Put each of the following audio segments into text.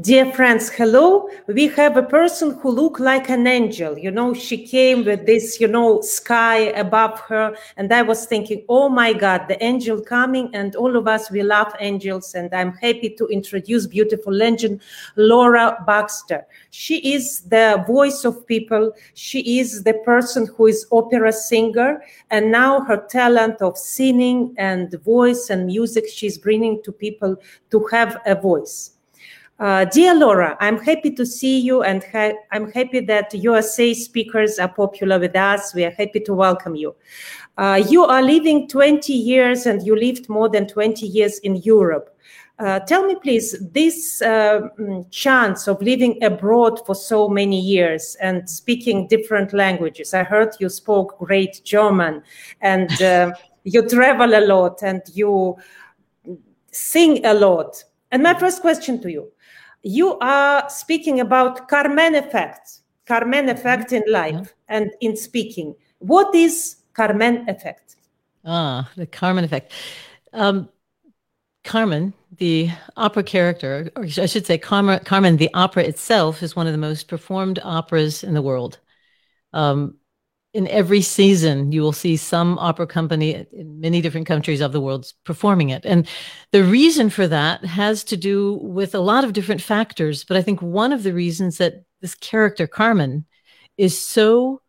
Dear friends, hello. We have a person who looked like an angel. You know, she came with this, you know, sky above her. And I was thinking, oh my God, the angel coming and all of us, we love angels. And I'm happy to introduce beautiful legend, Laura Baxter. She is the voice of people. She is the person who is opera singer. And now her talent of singing and voice and music, she's bringing to people to have a voice. Uh, dear Laura, I'm happy to see you and ha- I'm happy that USA speakers are popular with us. We are happy to welcome you. Uh, you are living 20 years and you lived more than 20 years in Europe. Uh, tell me, please, this uh, mm, chance of living abroad for so many years and speaking different languages. I heard you spoke great German and uh, you travel a lot and you sing a lot. And my first question to you you are speaking about Carmen effect, Carmen mm-hmm. effect in life yeah. and in speaking. What is Carmen effect? Ah, the Carmen effect. Um, Carmen, the opera character, or I should say, Carmen, Carmen, the opera itself, is one of the most performed operas in the world. Um, in every season, you will see some opera company in many different countries of the world performing it. And the reason for that has to do with a lot of different factors. But I think one of the reasons that this character, Carmen, is so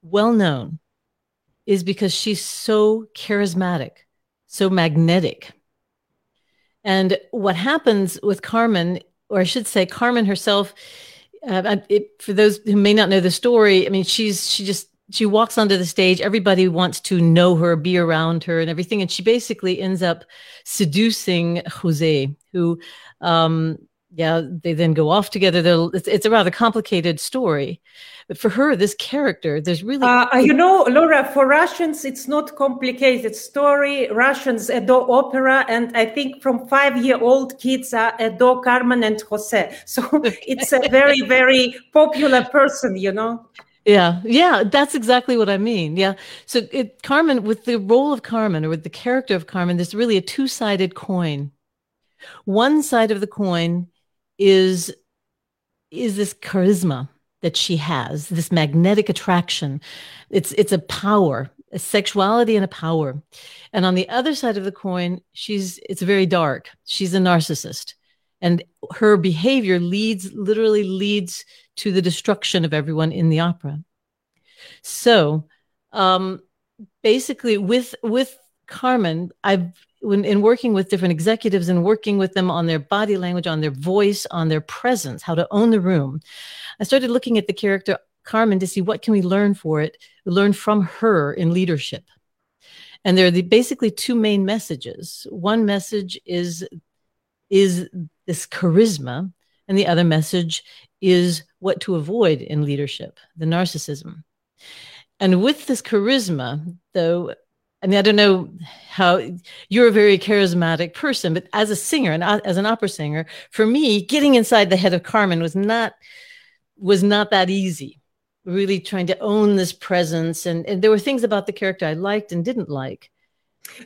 well known is because she's so charismatic, so magnetic. And what happens with Carmen, or I should say, Carmen herself, uh, it, for those who may not know the story, I mean, she's she just she walks onto the stage everybody wants to know her be around her and everything. And she basically ends up seducing jose who um yeah they then go off together. It's, it's, a rather complicated story. But for her this character there's really uh, you know laura for russians it's not complicated story. Russians adore opera and i think from five year old kids are adore carmen and jose. So it's a very very popular person you know yeah, yeah, that's exactly what I mean. Yeah. So it Carmen with the role of Carmen or with the character of Carmen, there's really a two-sided coin. One side of the coin is is this charisma that she has, this magnetic attraction. It's it's a power, a sexuality and a power. And on the other side of the coin, she's it's very dark. She's a narcissist and her behavior leads literally leads to the destruction of everyone in the opera. So um, basically with with carmen i've when in working with different executives and working with them on their body language on their voice on their presence how to own the room i started looking at the character carmen to see what can we learn for it learn from her in leadership. And there are the, basically two main messages. One message is is this charisma, and the other message is what to avoid in leadership, the narcissism. And with this charisma, though, I mean, I don't know how you're a very charismatic person, but as a singer and as an opera singer, for me, getting inside the head of Carmen was not was not that easy. Really trying to own this presence, and, and there were things about the character I liked and didn't like.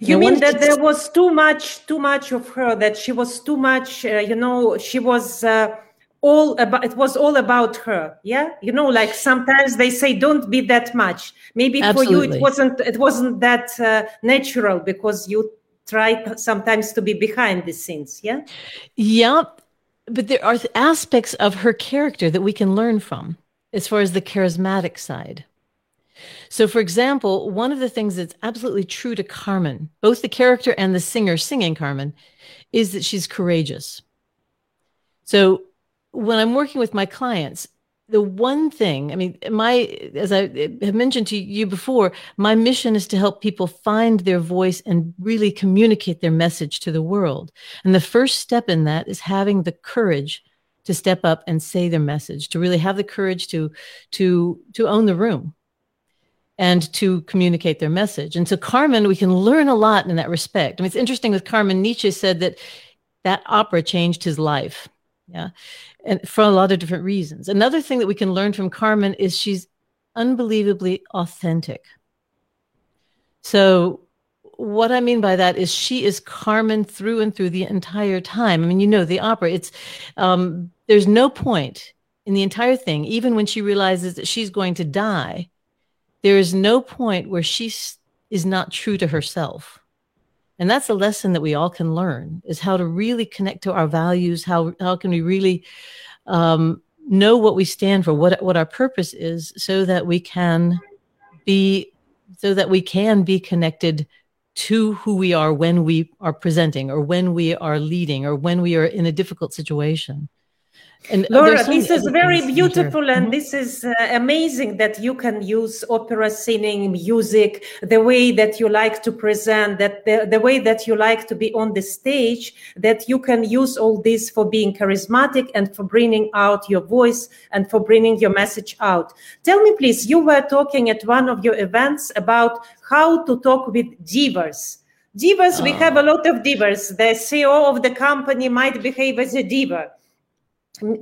You mean that there was too much, too much of her? That she was too much. Uh, you know, she was uh, all about. It was all about her. Yeah, you know, like sometimes they say, "Don't be that much." Maybe Absolutely. for you, it wasn't. It wasn't that uh, natural because you try sometimes to be behind the scenes. Yeah. Yeah, but there are aspects of her character that we can learn from, as far as the charismatic side. So, for example, one of the things that's absolutely true to Carmen, both the character and the singer singing Carmen, is that she's courageous. So, when I'm working with my clients, the one thing, I mean, my, as I have mentioned to you before, my mission is to help people find their voice and really communicate their message to the world. And the first step in that is having the courage to step up and say their message, to really have the courage to, to, to own the room and to communicate their message. And so Carmen, we can learn a lot in that respect. I mean, it's interesting with Carmen, Nietzsche said that that opera changed his life. Yeah. And for a lot of different reasons. Another thing that we can learn from Carmen is she's unbelievably authentic. So what I mean by that is she is Carmen through and through the entire time. I mean, you know, the opera, it's, um, there's no point in the entire thing, even when she realizes that she's going to die, there is no point where she is not true to herself. And that's a lesson that we all can learn is how to really connect to our values. How, how can we really, um, know what we stand for, what, what our purpose is so that we can be so that we can be connected to who we are when we are presenting or when we are leading or when we are in a difficult situation. And Laura, this is very beautiful, and mm-hmm. this is uh, amazing that you can use opera singing, music, the way that you like to present, that the, the way that you like to be on the stage, that you can use all this for being charismatic and for bringing out your voice and for bringing your message out. Tell me, please, you were talking at one of your events about how to talk with divas. Divas, we ah. have a lot of divas. The CEO of the company might behave as a diva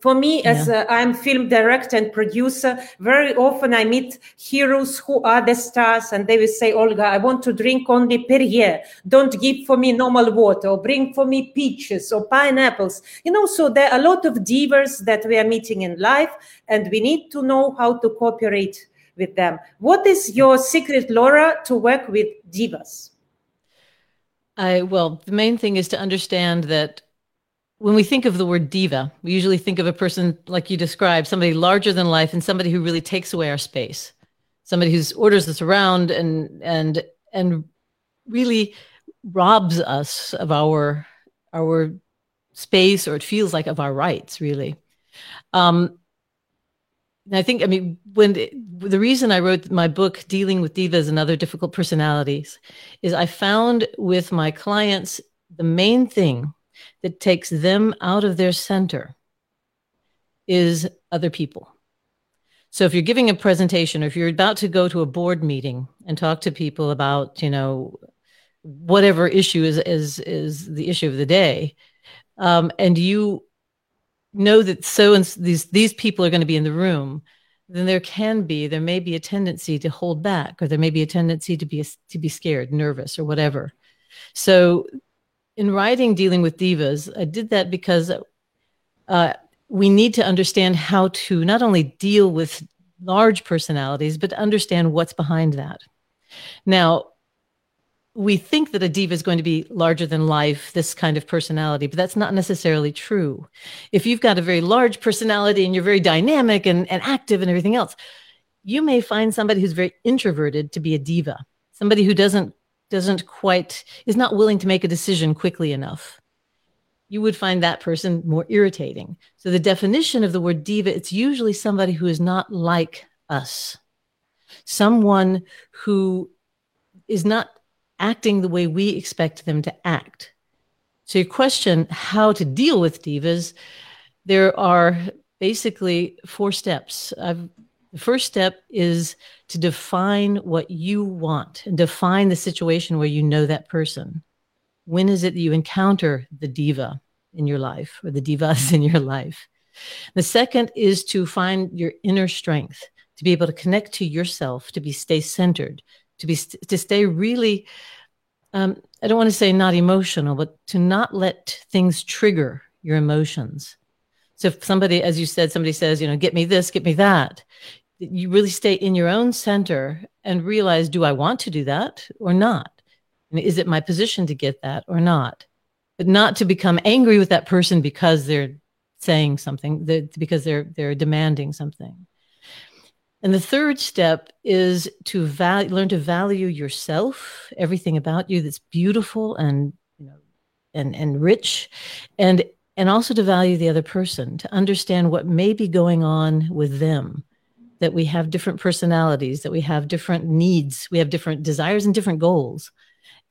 for me as yeah. i am film director and producer very often i meet heroes who are the stars and they will say olga i want to drink only perrier don't give for me normal water or bring for me peaches or pineapples. You know so there are a lot of divas that we are meeting in life and we need to know how to cooperate with them. What is your secret laura to work with divas? I well, the main thing is to understand that when we think of the word diva, we usually think of a person like you described, somebody larger than life and somebody who really takes away our space, somebody who orders us around and and and really robs us of our our space, or it feels like of our rights, really. Um, I think, I mean, when the reason I wrote my book, Dealing with Divas and Other Difficult Personalities, is I found with my clients the main thing that takes them out of their center is other people. So if you're giving a presentation or if you're about to go to a board meeting and talk to people about, you know, whatever issue is is is the issue of the day, um, and you know that so and these these people are going to be in the room, then there can be there may be a tendency to hold back, or there may be a tendency to be to be scared, nervous, or whatever. So in writing Dealing with Divas, I did that because uh, we need to understand how to not only deal with large personalities, but understand what's behind that. Now, we think that a diva is going to be larger than life, this kind of personality, but that's not necessarily true. If you've got a very large personality and you're very dynamic and, and active and everything else, you may find somebody who's very introverted to be a diva, somebody who doesn't doesn't quite is not willing to make a decision quickly enough. You would find that person more irritating. So the definition of the word diva it's usually somebody who is not like us. Someone who is not acting the way we expect them to act. So your question how to deal with divas there are basically four steps. I've the first step is to define what you want and define the situation where you know that person. When is it that you encounter the diva in your life or the divas in your life? The second is to find your inner strength, to be able to connect to yourself, to be stay centered, to be to stay really um, I don't want to say not emotional, but to not let things trigger your emotions. So if somebody, as you said, somebody says, you know, get me this, get me that, you really stay in your own center and realize do I want to do that or not? And is it my position to get that or not? But not to become angry with that person because they're saying something, because they're they're demanding something. And the third step is to value, learn to value yourself, everything about you that's beautiful and you know and and rich, and and also to value the other person, to understand what may be going on with them that we have different personalities, that we have different needs, we have different desires and different goals.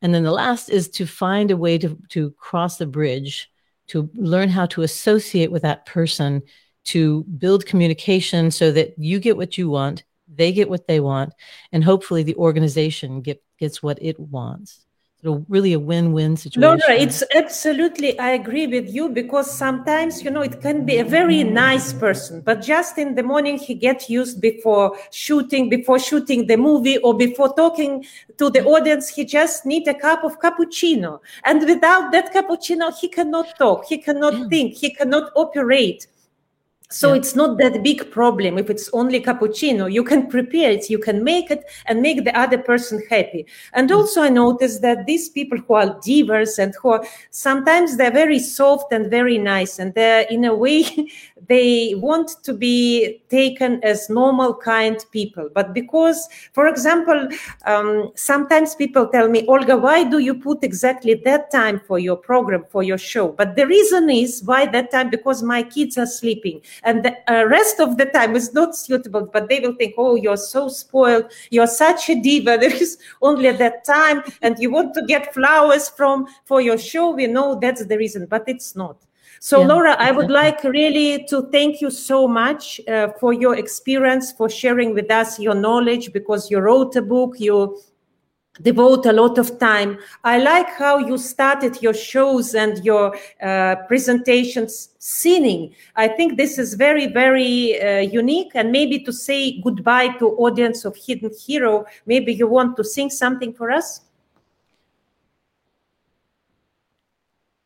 And then the last is to find a way to, to cross the bridge, to learn how to associate with that person, to build communication so that you get what you want, they get what they want, and hopefully the organization get, gets what it wants. Really a win-win situation. Laura, it's absolutely, I agree with you because sometimes, you know, it can be a very nice person, but just in the morning he gets used before shooting, before shooting the movie or before talking to the audience, he just need a cup of cappuccino. And without that cappuccino, he cannot talk, he cannot yeah. think, he cannot operate. So yeah. it's not that big problem if it's only cappuccino. You can prepare it, you can make it and make the other person happy. And mm. also I noticed that these people who are divas and who are sometimes they're very soft and very nice and they're in a way they want to be taken as normal kind people. But because, for example, um, sometimes people tell me, Olga, why do you put exactly that time for your program, for your show? But the reason is why that time, because my kids are sleeping and the uh, rest of the time is not suitable but they will think oh you're so spoiled. You're such a diva. There is only that time and you want to get flowers from for your show. We know that's the reason but it's not. So yeah, laura i would like really to thank you so much uh, for your experience for sharing with us your knowledge because you wrote a book you devote a lot of time. I like how you started your shows and your uh, presentations singing. I think this is very, very uh, unique. And maybe to say goodbye to audience of Hidden Hero, maybe you want to sing something for us?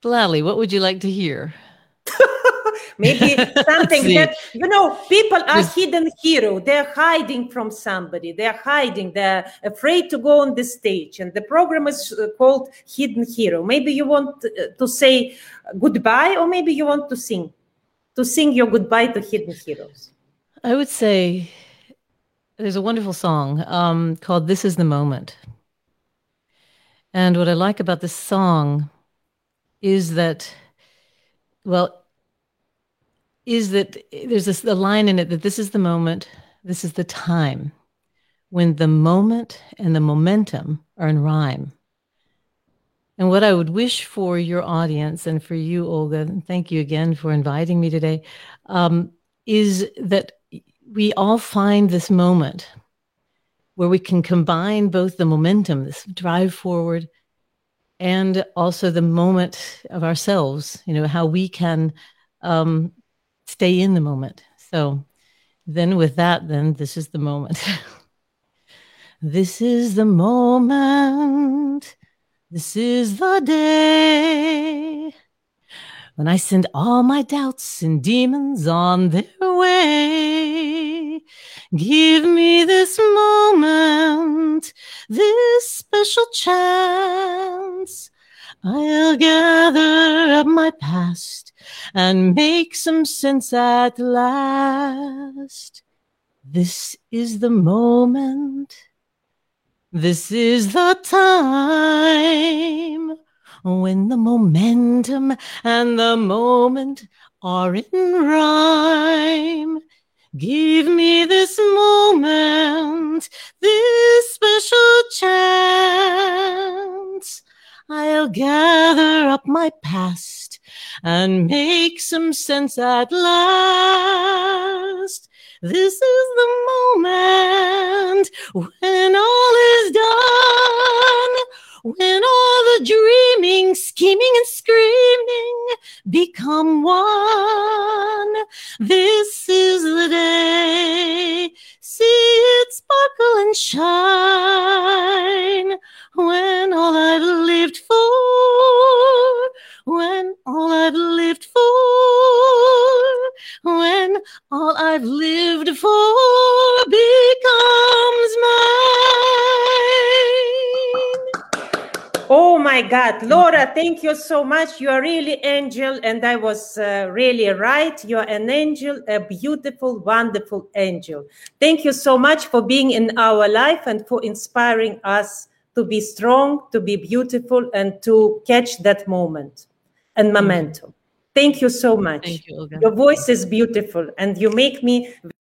Gladly. What would you like to hear? Maybe something that you know people are hidden hero. They're hiding from somebody. They're hiding. They're afraid to go on the stage. And the program is uh, called hidden hero. Maybe you want uh, to say goodbye or maybe you want to sing. To sing your goodbye to hidden heroes. I would say there's a wonderful song um, called this is the moment. And what i like about this song is that well is that there's this a line in it that this is the moment, this is the time when the moment and the momentum are in rhyme. And what I would wish for your audience and for you, Olga, and thank you again for inviting me today, um, is that we all find this moment where we can combine both the momentum, this drive forward, and also the moment of ourselves, you know, how we can um, stay in the moment. So then with that, then this is the moment. this is the moment. This is the day when I send all my doubts and demons on their way. Give me this moment, this special chance. I'll gather up my past and make some sense at last. This is the moment. This is the time when the momentum and the moment are in rhyme. Give me this moment, this special chance. I'll gather up my past and make some sense at last. This is the moment when all is done, when all the dreaming, scheming, and screaming become one. This is the day. See it sparkle and shine when all I've lived for when all I've lived for, when all I've lived for becomes mine. Oh my God, Laura, thank you so much. You are really angel, and I was uh, really right. You are an angel, a beautiful, wonderful angel. Thank you so much for being in our life and for inspiring us to be strong, to be beautiful, and to catch that moment and mm-hmm. momentum. Thank you so much. Thank you. Your voice is beautiful and you make me